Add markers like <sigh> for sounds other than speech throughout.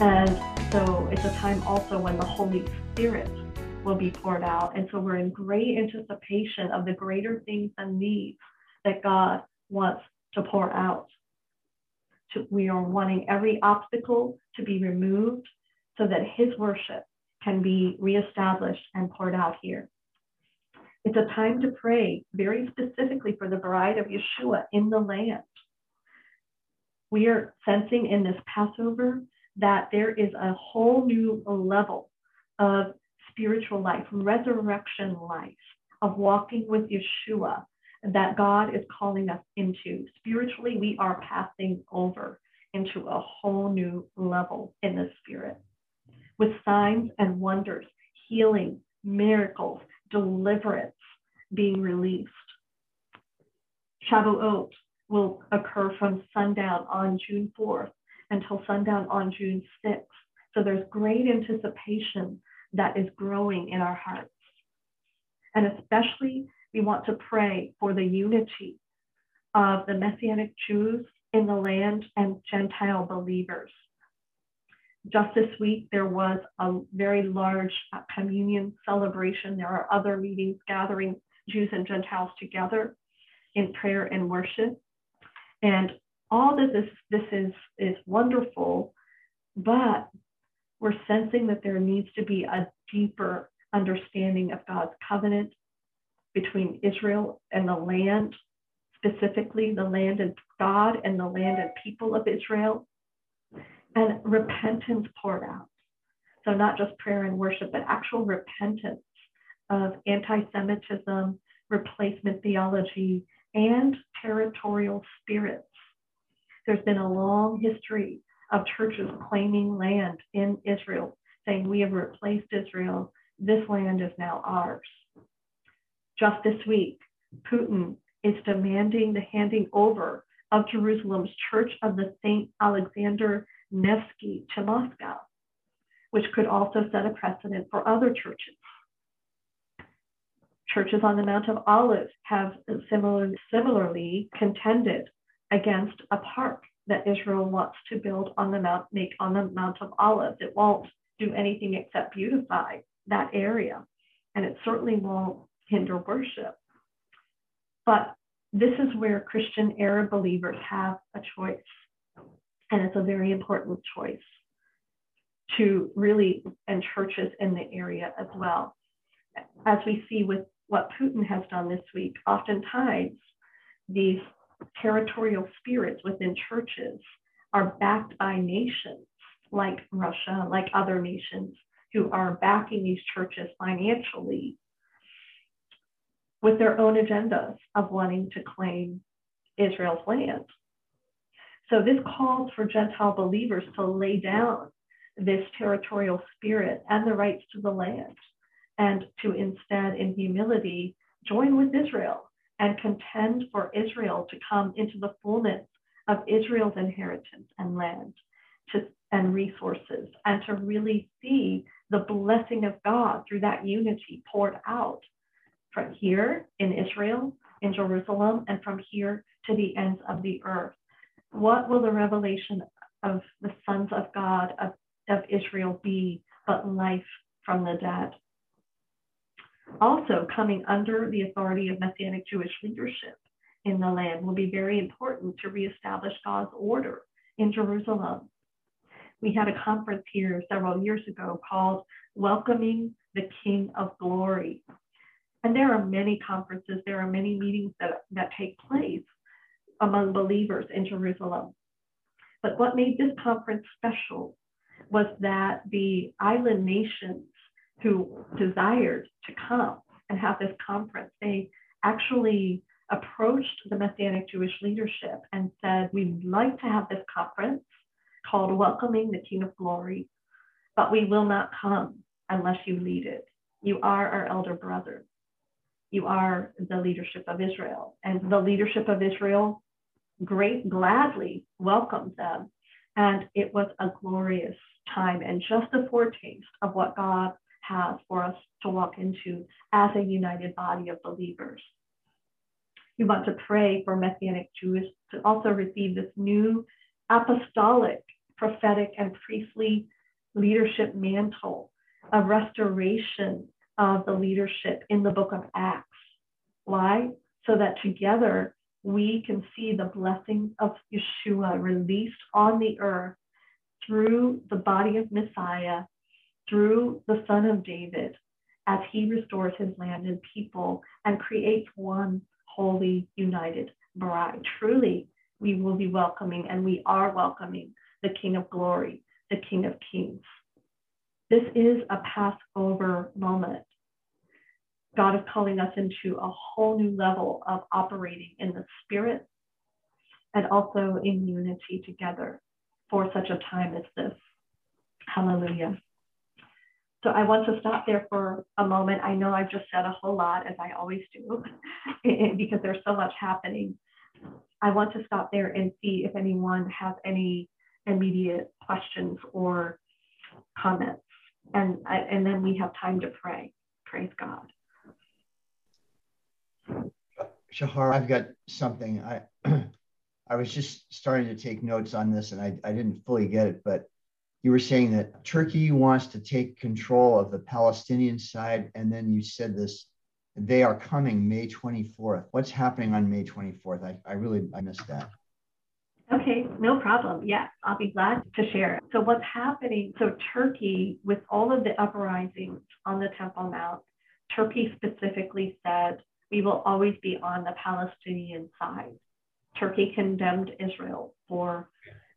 And so it's a time also when the Holy Spirit will be poured out. And so we're in great anticipation of the greater things and needs that God wants to pour out. To, we are wanting every obstacle to be removed so that his worship can be reestablished and poured out here. It's a time to pray very specifically for the bride of Yeshua in the land. We are sensing in this Passover that there is a whole new level of spiritual life, resurrection life, of walking with Yeshua that God is calling us into. Spiritually, we are passing over into a whole new level in the spirit with signs and wonders, healing, miracles, deliverance being released. Shavuot will occur from sundown on June 4th until sundown on June 6th. So there's great anticipation that is growing in our hearts. And especially, we want to pray for the unity of the Messianic Jews in the land and Gentile believers. Just this week, there was a very large uh, communion celebration. There are other meetings gathering Jews and Gentiles together in prayer and worship. And all that this, this is, is wonderful, but we're sensing that there needs to be a deeper understanding of God's covenant between Israel and the land, specifically the land and God and the land and people of Israel, and repentance poured out. So, not just prayer and worship, but actual repentance of anti Semitism, replacement theology, and territorial spirits. There's been a long history of churches claiming land in Israel, saying, We have replaced Israel. This land is now ours. Just this week, Putin is demanding the handing over of Jerusalem's Church of the St. Alexander Nevsky to Moscow, which could also set a precedent for other churches. Churches on the Mount of Olives have similarly, similarly contended against a park that Israel wants to build on the mount, make on the Mount of Olives. It won't do anything except beautify that area, and it certainly won't hinder worship. But this is where Christian Arab believers have a choice, and it's a very important choice to really, and churches in the area as well. As we see with what Putin has done this week, oftentimes these territorial spirits within churches are backed by nations like Russia, like other nations who are backing these churches financially with their own agendas of wanting to claim Israel's land. So this calls for Gentile believers to lay down this territorial spirit and the rights to the land and to instead, in humility, join with Israel and contend for Israel to come into the fullness of Israel's inheritance and land to, and resources, and to really see the blessing of God through that unity poured out from here in Israel, in Jerusalem, and from here to the ends of the earth. What will the revelation of the sons of God of, of Israel be but life from the dead? Also, coming under the authority of Messianic Jewish leadership in the land will be very important to reestablish God's order in Jerusalem. We had a conference here several years ago called Welcoming the King of Glory. And there are many conferences, there are many meetings that, that take place among believers in Jerusalem. But what made this conference special was that the island nations who desired to come and have this conference, they actually approached the Messianic Jewish leadership and said, We'd like to have this conference called Welcoming the King of Glory, but we will not come unless you lead it. You are our elder brother. You are the leadership of Israel. And the leadership of Israel great gladly welcomed them. And it was a glorious time and just a foretaste of what God has for us to walk into as a united body of believers. We want to pray for Messianic Jews to also receive this new apostolic prophetic and priestly leadership mantle, a restoration of the leadership in the book of Acts. Why? So that together we can see the blessing of Yeshua released on the earth through the body of Messiah, through the Son of David, as he restores his land and people and creates one holy, united bride. Truly, we will be welcoming, and we are welcoming the King of glory, the King of kings. This is a Passover moment. God is calling us into a whole new level of operating in the Spirit and also in unity together for such a time as this. Hallelujah. So I want to stop there for a moment. I know I've just said a whole lot, as I always do, <laughs> because there's so much happening. I want to stop there and see if anyone has any immediate questions or comments. And, and then we have time to pray. Praise God. Shahar, I've got something. I <clears throat> I was just starting to take notes on this and I, I didn't fully get it, but you were saying that Turkey wants to take control of the Palestinian side. And then you said this, they are coming May 24th. What's happening on May 24th? I, I really, I missed that. Okay, no problem. Yes, I'll be glad to share. So what's happening, so Turkey, with all of the uprisings on the Temple Mount, Turkey specifically said we will always be on the Palestinian side. Turkey condemned Israel for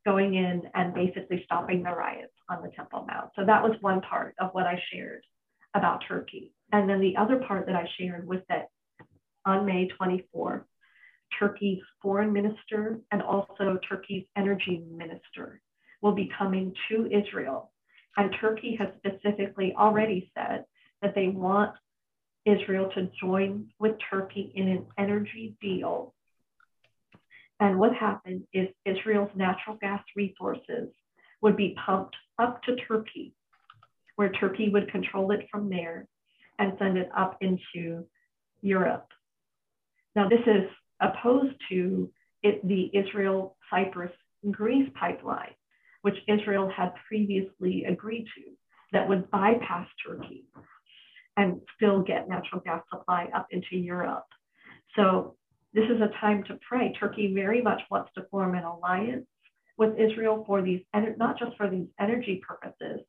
going in and basically stopping the riots on the Temple Mount. So that was one part of what I shared about Turkey. And then the other part that I shared was that on May 24th, Turkey's foreign minister and also Turkey's energy minister will be coming to Israel. And Turkey has specifically already said that they want Israel to join with Turkey in an energy deal. And what happened is Israel's natural gas resources would be pumped up to Turkey, where Turkey would control it from there and send it up into Europe. Now, this is opposed to it, the Israel Cyprus Greece pipeline, which Israel had previously agreed to, that would bypass Turkey and still get natural gas supply up into Europe. So this is a time to pray. Turkey very much wants to form an alliance with Israel for these, not just for these energy purposes,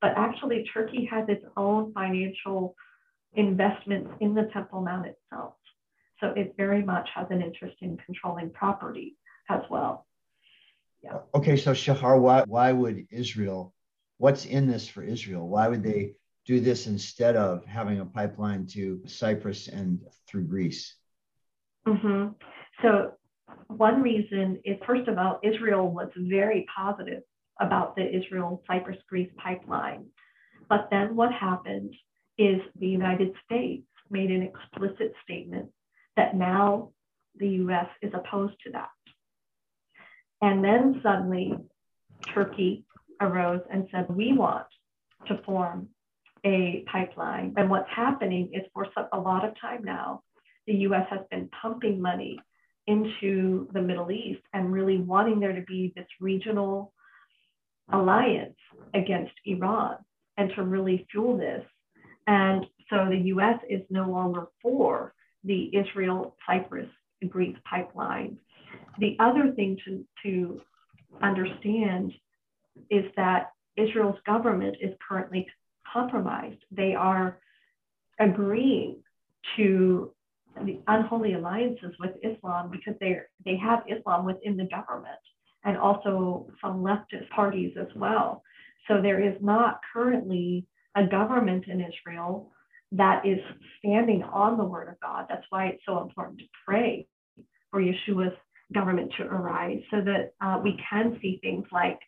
but actually Turkey has its own financial investments in the Temple Mount itself. So it very much has an interest in controlling property as well. Yeah. Okay, so Shahar, why, why would Israel, what's in this for Israel? Why would they do this instead of having a pipeline to Cyprus and through Greece? Mm-hmm. So, one reason is first of all, Israel was very positive about the Israel Cyprus Greece pipeline. But then what happened is the United States made an explicit statement that now the US is opposed to that. And then suddenly Turkey arose and said, We want to form a pipeline. And what's happening is for a lot of time now, the US has been pumping money into the Middle East and really wanting there to be this regional alliance against Iran and to really fuel this. And so the US is no longer for the Israel Cyprus Greece pipeline. The other thing to, to understand is that Israel's government is currently compromised. They are agreeing to the unholy alliances with Islam because they they have Islam within the government and also some leftist parties as well. So there is not currently a government in Israel that is standing on the word of God. That's why it's so important to pray for Yeshua's government to arise so that uh, we can see things like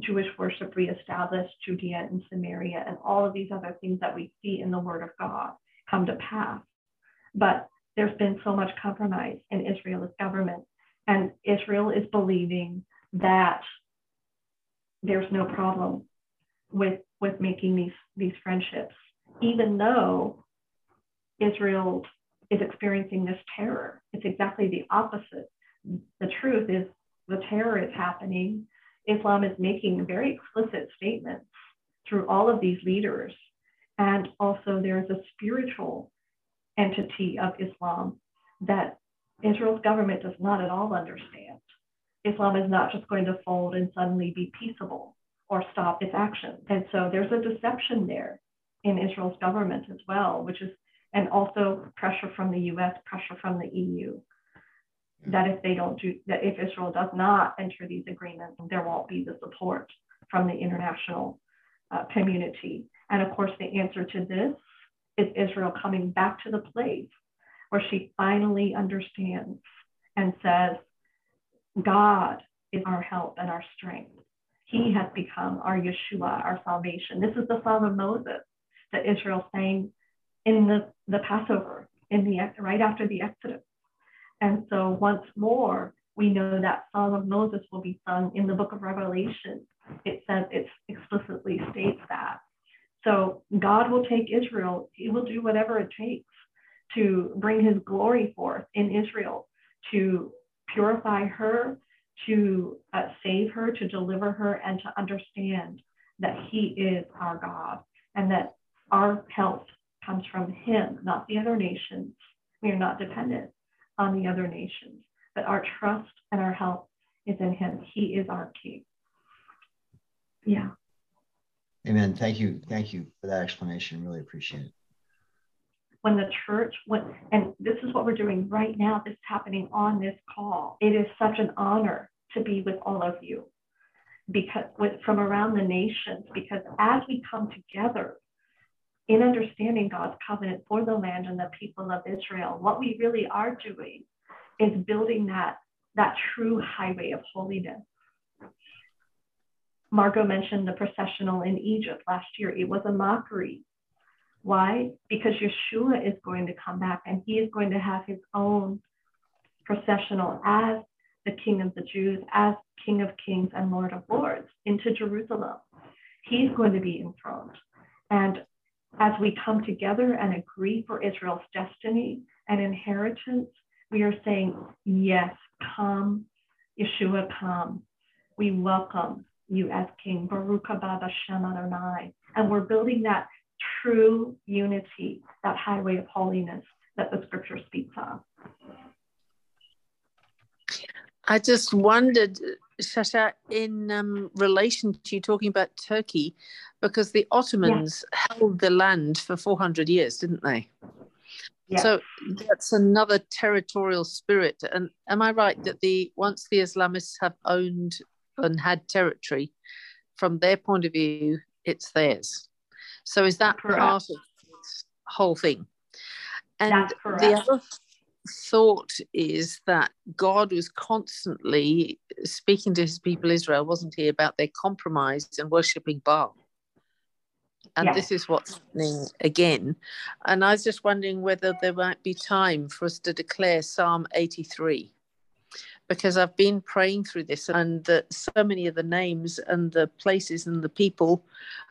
Jewish worship reestablished, Judea and Samaria, and all of these other things that we see in the Word of God come to pass. But there's been so much compromise in Israel's government, and Israel is believing that there's no problem with with making these these friendships, even though Israel is experiencing this terror. It's exactly the opposite. The truth is the terror is happening Islam is making very explicit statements through all of these leaders. And also, there's a spiritual entity of Islam that Israel's government does not at all understand. Islam is not just going to fold and suddenly be peaceable or stop its actions. And so there's a deception there in Israel's government as well, which is, and also pressure from the US, pressure from the EU, that if they don't do, that if Israel does not enter these agreements, there won't be the support from the international uh, community. And of course, the answer to this is Israel coming back to the place where she finally understands and says, God is our help and our strength. He has become our Yeshua, our salvation. This is the song of Moses that Israel sang in the, the Passover, in the right after the Exodus. And so once more, we know that song of Moses will be sung in the book of Revelation. It says it explicitly states that. So God will take Israel, he will do whatever it takes to bring his glory forth in Israel, to purify her, to uh, save her, to deliver her, and to understand that he is our God and that our help comes from him, not the other nations. We are not dependent on the other nations, but our trust and our help is in him. He is our king. Yeah. Amen. Thank you. Thank you for that explanation. Really appreciate it. When the church went, and this is what we're doing right now, this is happening on this call. It is such an honor to be with all of you because with, from around the nations, because as we come together in understanding God's covenant for the land and the people of Israel, what we really are doing is building that, that true highway of holiness Margot mentioned the processional in Egypt last year. It was a mockery. Why? Because Yeshua is going to come back and he is going to have his own processional as the King of the Jews, as King of Kings and Lord of Lords into Jerusalem. He's going to be enthroned. And as we come together and agree for Israel's destiny and inheritance, we are saying, Yes, come, Yeshua, come. We welcome you as King, Baruch haba Hashem Adonai. And we're building that true unity, that highway of holiness that the scripture speaks of. I just wondered, Shasha, in um, relation to you talking about Turkey, because the Ottomans yeah. held the land for 400 years, didn't they? Yeah. So that's another territorial spirit. And am I right that the once the Islamists have owned and had territory, from their point of view, it's theirs. So is that correct. part of this whole thing? And the other thought is that God was constantly speaking to his people Israel, wasn't he, about their compromise and worshipping Baal. And yes. this is what's happening again. And I was just wondering whether there might be time for us to declare Psalm 83 because I've been praying through this and that so many of the names and the places and the people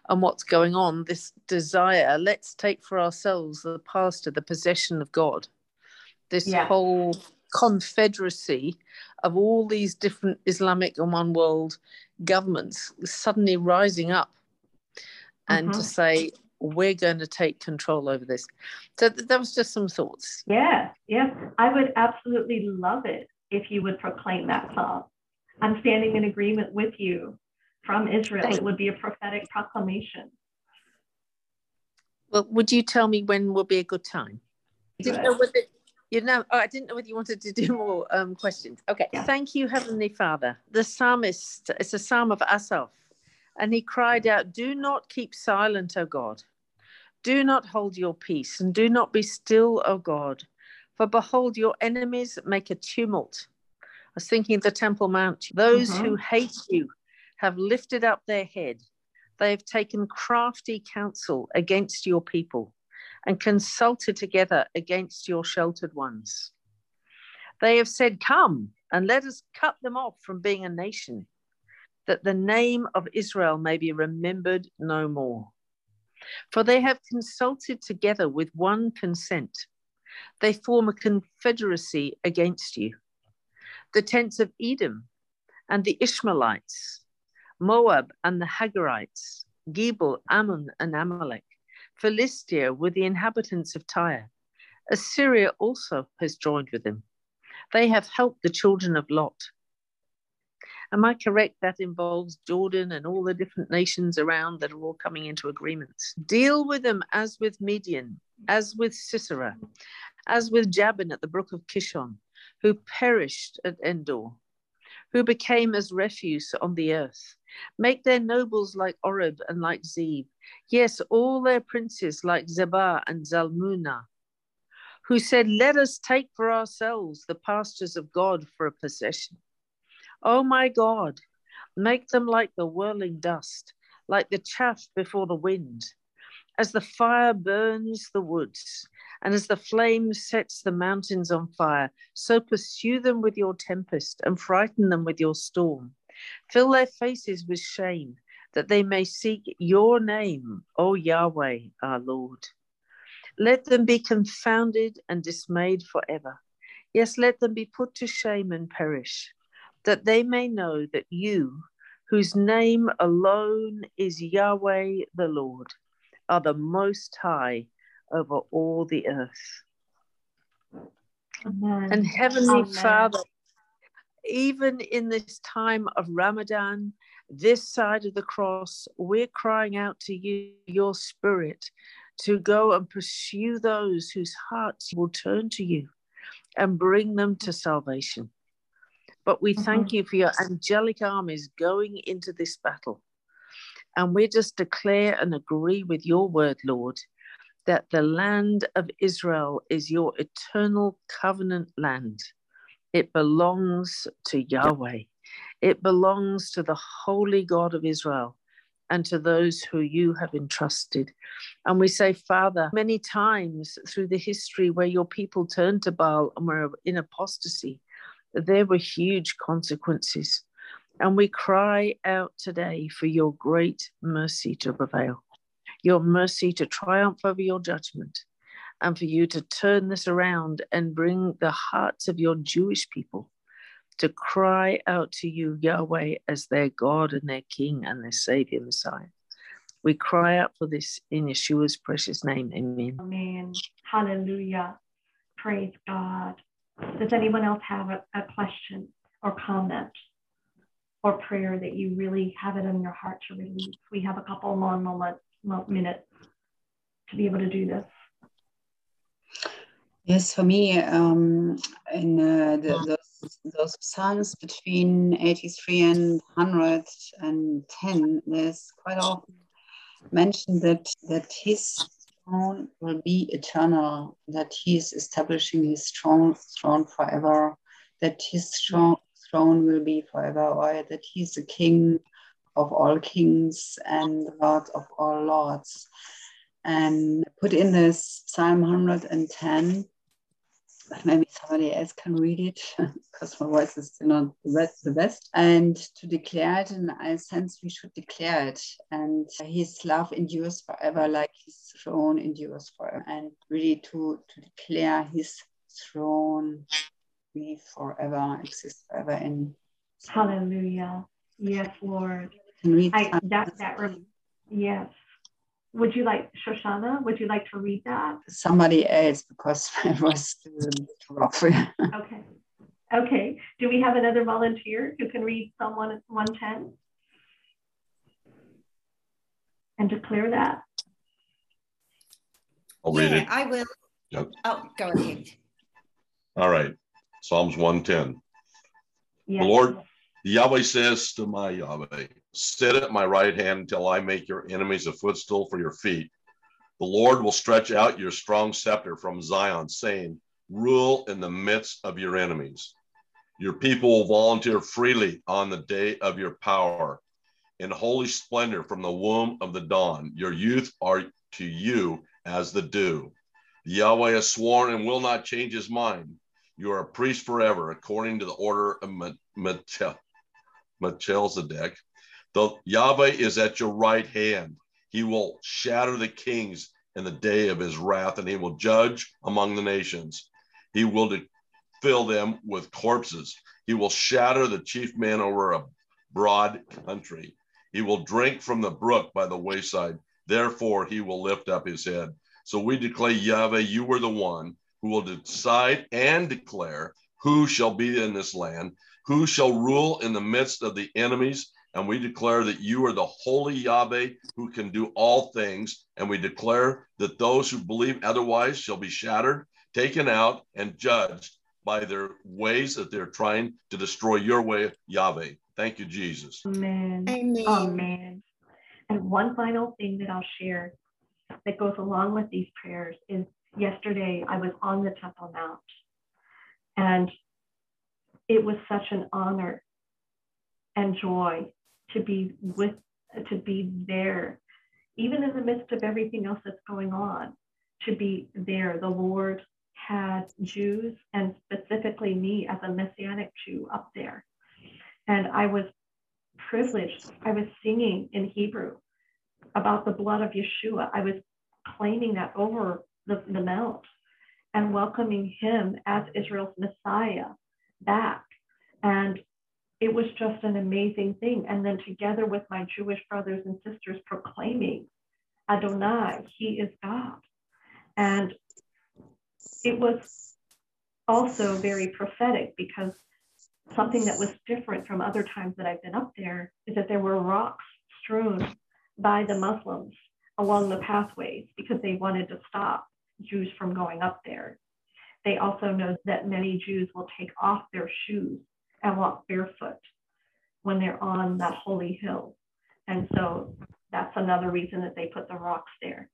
and what's going on, this desire, let's take for ourselves the pastor, the possession of God. This yeah. whole confederacy of all these different Islamic and one world governments suddenly rising up and to mm-hmm. say, we're going to take control over this. So th- that was just some thoughts. Yeah, yeah. I would absolutely love it if you would proclaim that psalm. I'm standing in agreement with you from Israel. It would be a prophetic proclamation. Well, would you tell me when will be a good time? I didn't know whether you know. Oh, I didn't know whether you wanted to do <laughs> more um, questions. Okay. Yeah. Thank you, Heavenly Father. The psalmist. It's a psalm of Asaph, and he cried out, "Do not keep silent, O God. Do not hold your peace, and do not be still, O God." For behold, your enemies make a tumult. I was thinking of the Temple Mount. Those mm-hmm. who hate you have lifted up their head. They have taken crafty counsel against your people and consulted together against your sheltered ones. They have said, Come and let us cut them off from being a nation, that the name of Israel may be remembered no more. For they have consulted together with one consent they form a confederacy against you. The tents of Edom and the Ishmaelites Moab and the Hagarites, Gebal, Ammon, and Amalek, Philistia with the inhabitants of Tyre. Assyria also has joined with them. They have helped the children of Lot. Am I correct? That involves Jordan and all the different nations around that are all coming into agreements. Deal with them as with Midian, as with Sisera, as with Jabin at the brook of Kishon, who perished at Endor, who became as refuse on the earth. Make their nobles like Oreb and like Zeb. Yes, all their princes like Zebah and Zalmunna, who said, Let us take for ourselves the pastures of God for a possession. Oh my God, make them like the whirling dust, like the chaff before the wind. As the fire burns the woods, and as the flame sets the mountains on fire, so pursue them with your tempest and frighten them with your storm. Fill their faces with shame, that they may seek your name, O Yahweh, our Lord. Let them be confounded and dismayed forever. Yes, let them be put to shame and perish, that they may know that you, whose name alone is Yahweh the Lord, are the most high over all the earth. Amen. And Heavenly Amen. Father, even in this time of Ramadan, this side of the cross, we're crying out to you, your spirit, to go and pursue those whose hearts will turn to you and bring them to salvation. But we thank mm-hmm. you for your angelic armies going into this battle. And we just declare and agree with your word, Lord, that the land of Israel is your eternal covenant land. It belongs to Yahweh. It belongs to the holy God of Israel and to those who you have entrusted. And we say, Father, many times through the history where your people turned to Baal and were in apostasy, there were huge consequences. And we cry out today for your great mercy to prevail your mercy to triumph over your judgment, and for you to turn this around and bring the hearts of your Jewish people to cry out to you, Yahweh, as their God and their King and their Savior, Messiah. We cry out for this in Yeshua's precious name. Amen. Amen. Hallelujah. Praise God. Does anyone else have a, a question or comment or prayer that you really have it in your heart to release? We have a couple more moments minute to be able to do this? Yes, for me, um, in uh, the, those, those psalms between 83 and 110, there's quite often mentioned that, that his throne will be eternal, that he is establishing his throne, throne forever, that his throne, throne will be forever, or that he's the king of all kings and Lord of all lords. And put in this Psalm 110, maybe somebody else can read it <laughs> because my voice is still not the best. And to declare it, in a sense, we should declare it. And his love endures forever, like his throne endures forever. And really to, to declare his throne be forever, exist forever in. Hallelujah. Yes, Lord read I, that that yes. Would you like Shoshana? Would you like to read that? Somebody else because <laughs> my was is too rough. okay. Okay. Do we have another volunteer who can read Psalm 110 and declare that? I'll read yeah, it. I will. Yep. Oh, go ahead. All right. Psalms 110. Yes. The Lord, Yahweh says to my Yahweh, Sit at my right hand until I make your enemies a footstool for your feet. The Lord will stretch out your strong scepter from Zion, saying, Rule in the midst of your enemies. Your people will volunteer freely on the day of your power. In holy splendor from the womb of the dawn, your youth are to you as the dew. Yahweh has sworn and will not change his mind. You are a priest forever, according to the order of Melchizedek. The Yahweh is at your right hand. He will shatter the kings in the day of his wrath, and he will judge among the nations. He will fill them with corpses. He will shatter the chief men over a broad country. He will drink from the brook by the wayside. Therefore, he will lift up his head. So we declare, Yahweh, you were the one who will decide and declare who shall be in this land, who shall rule in the midst of the enemies. And we declare that you are the holy Yahweh who can do all things. And we declare that those who believe otherwise shall be shattered, taken out, and judged by their ways that they're trying to destroy your way, Yahweh. Thank you, Jesus. Amen. Amen. Amen. And one final thing that I'll share that goes along with these prayers is yesterday I was on the Temple Mount. And it was such an honor and joy to be with to be there even in the midst of everything else that's going on to be there. The lord had jews and specifically me as a messianic jew up there. And i was privileged. I was singing in hebrew about the blood of yeshua. I was claiming that over the, the mount and welcoming him as israel's messiah back and it was just an amazing thing. And then together with my Jewish brothers and sisters proclaiming Adonai, He is God. And it was also very prophetic because something that was different from other times that I've been up there is that there were rocks strewn by the Muslims along the pathways because they wanted to stop Jews from going up there. They also know that many Jews will take off their shoes and walk barefoot when they're on that holy hill. And so that's another reason that they put the rocks there.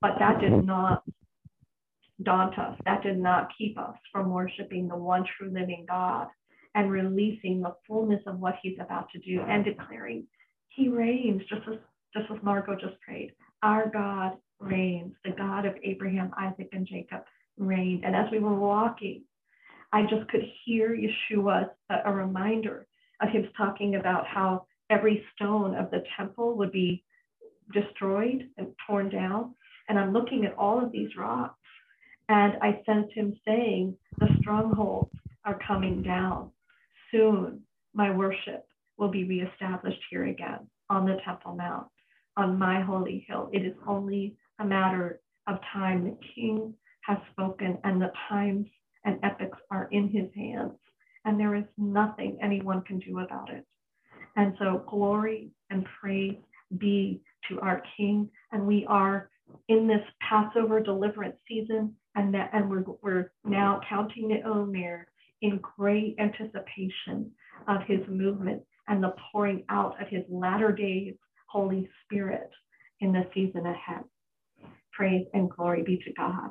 But that did not daunt us. That did not keep us from worshiping the one true living God and releasing the fullness of what he's about to do and declaring he reigns, just as just as Margot just prayed. Our God reigns, the God of Abraham, Isaac, and Jacob reigned. And as we were walking I just could hear Yeshua, a, reminder of him talking about how every stone of the temple would be destroyed and torn down. And I'm looking at all of these rocks, and I sensed him saying, The strongholds are coming down. Soon, my worship will be reestablished here again on the Temple Mount, on my holy hill. It is only a matter of time. The King has spoken, and the times and epics are in his hands, and there is nothing anyone can do about it. And so, glory and praise be to our King. And we are in this Passover deliverance season, and that, and we're, we're now counting the Omer in great anticipation of his movement and the pouring out of his latter days Holy Spirit in the season ahead. Praise and glory be to God.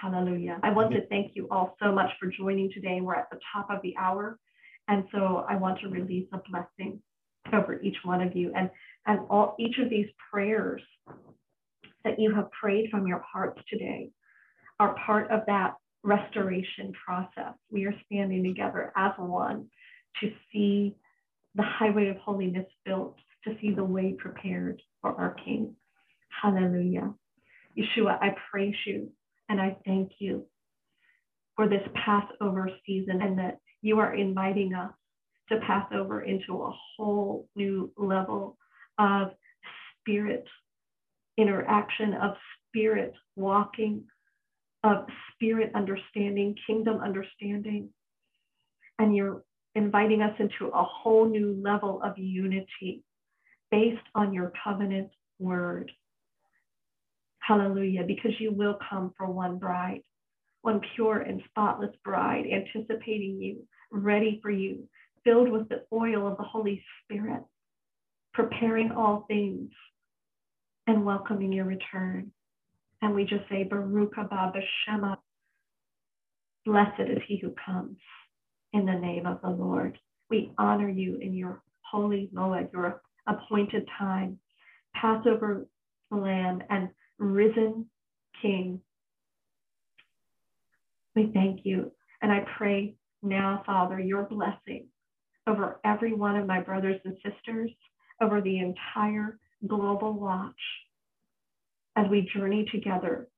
Hallelujah. I want to thank you all so much for joining today. We're at the top of the hour. And so I want to release a blessing over each one of you. And, and all each of these prayers that you have prayed from your hearts today are part of that restoration process. We are standing together as one to see the highway of holiness built, to see the way prepared for our King. Hallelujah. Yeshua, I praise you and I thank you for this Passover season and that you are inviting us to pass over into a whole new level of spirit interaction, of spirit walking, of spirit understanding, kingdom understanding. And you're inviting us into a whole new level of unity based on your covenant word. Hallelujah, because you will come for one bride, one pure and spotless bride, anticipating you, ready for you, filled with the oil of the Holy Spirit, preparing all things and welcoming your return. And we just say, Baruch haba b'shema. Blessed is he who comes in the name of the Lord. We honor you in your holy moed, your appointed time, Passover lamb, and risen King. We thank you. And I pray now, Father, your blessing over every one of my brothers and sisters, over the entire global watch as we journey together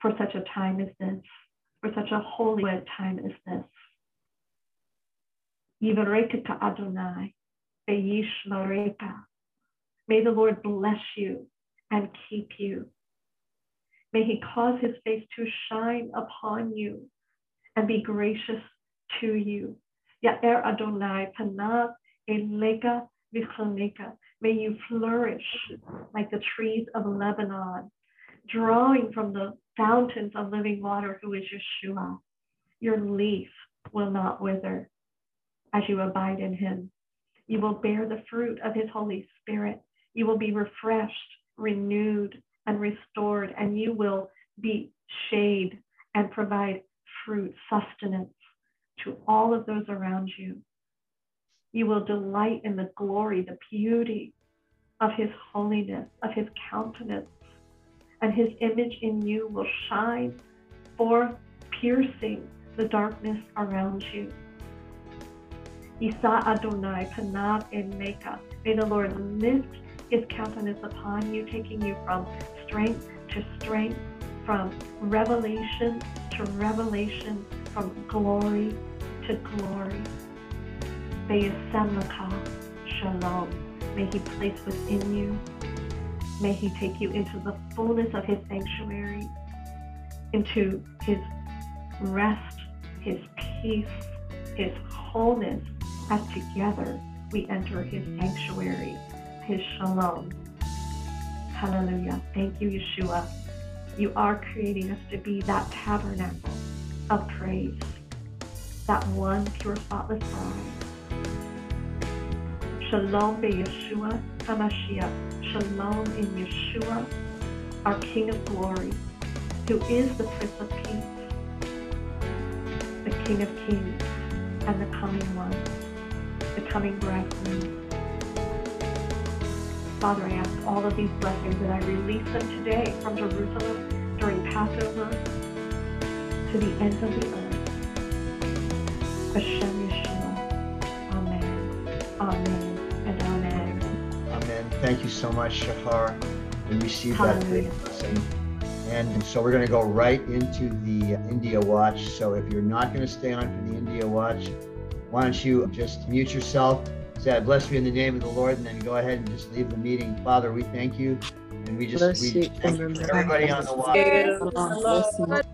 for such a time as this, for such a holy time as this. Adonai, May the Lord bless you and keep you. May he cause his face to shine upon you and be gracious to you. Ya'er Adonai. May you flourish like the trees of Lebanon, drawing from the fountains of living water, who is Yeshua. Your leaf will not wither as you abide in him. You will bear the fruit of his Holy Spirit. You will be refreshed, renewed, and restored, and you will be shade and provide fruit, sustenance to all of those around you. You will delight in the glory, the beauty of his holiness, of his countenance, and his image in you will shine forth, piercing the darkness around you. Isa Adonai Panav Meka. May the Lord lift his countenance upon you, taking you from strength to strength, from revelation to revelation, from glory to glory. Samlaka shalom. May he place within you. May he take you into the fullness of his sanctuary, into his rest, his peace, his wholeness, as together we enter his sanctuary, his shalom. Hallelujah. Thank you, Yeshua. You are creating us to be that tabernacle of praise, that one pure, spotless bride. Shalom be Yeshua HaMashiach. Shalom in Yeshua, our King of glory, who is the Prince of Peace, the King of kings, and the coming one coming bridegroom. Father, I ask all of these blessings that I release them today from Jerusalem during Passover to the ends of the earth. Hashem Yeshua. Amen. Amen and amen. Amen. Thank you so much, Shahar. We receive that great blessing. And so we're going to go right into the India Watch. So if you're not going to stay on for the India Watch, why don't you just mute yourself, say, I bless you in the name of the Lord, and then go ahead and just leave the meeting. Father, we thank you. And we just, we thank everybody on the watch.